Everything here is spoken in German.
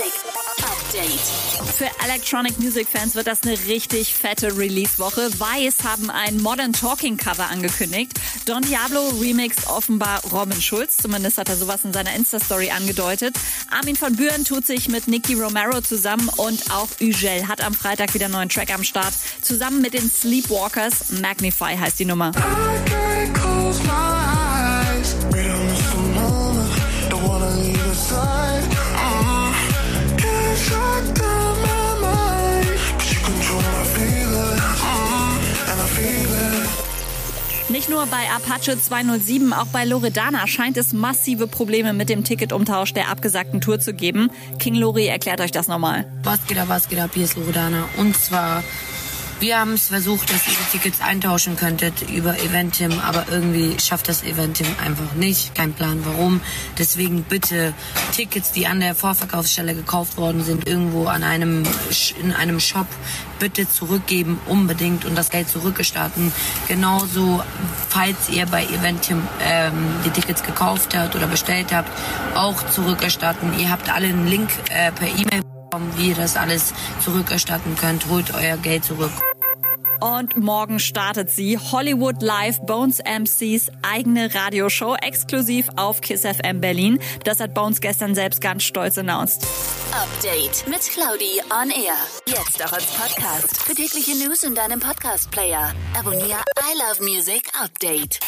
Music Update. Für Electronic Music Fans wird das eine richtig fette Release-Woche. Vice haben ein Modern Talking Cover angekündigt. Don Diablo remixed offenbar Robin Schulz. Zumindest hat er sowas in seiner Insta-Story angedeutet. Armin von Buuren tut sich mit Nicky Romero zusammen und auch Ugel hat am Freitag wieder einen neuen Track am Start. Zusammen mit den Sleepwalkers. Magnify heißt die Nummer. Nicht nur bei Apache 207, auch bei Loredana scheint es massive Probleme mit dem Ticketumtausch der abgesagten Tour zu geben. King Lori erklärt euch das nochmal. Was geht ab, was geht ab, hier ist Loredana. Und zwar wir haben es versucht, dass ihr die Tickets eintauschen könntet über Eventim, aber irgendwie schafft das Eventim einfach nicht. Kein Plan warum. Deswegen bitte Tickets, die an der Vorverkaufsstelle gekauft worden sind, irgendwo an einem, in einem Shop, bitte zurückgeben, unbedingt und das Geld zurückgestatten. Genauso, falls ihr bei Eventim ähm, die Tickets gekauft habt oder bestellt habt, auch zurückerstatten. Ihr habt alle einen Link äh, per E-Mail wie ihr das alles zurückerstatten könnt. Holt euer Geld zurück. Und morgen startet sie Hollywood Live Bones MCs eigene Radioshow exklusiv auf Kiss FM Berlin. Das hat Bones gestern selbst ganz stolz announced. Update mit Claudi on Air. Jetzt auch als Podcast. Für tägliche News in deinem Podcast-Player. Abonniere I Love Music Update.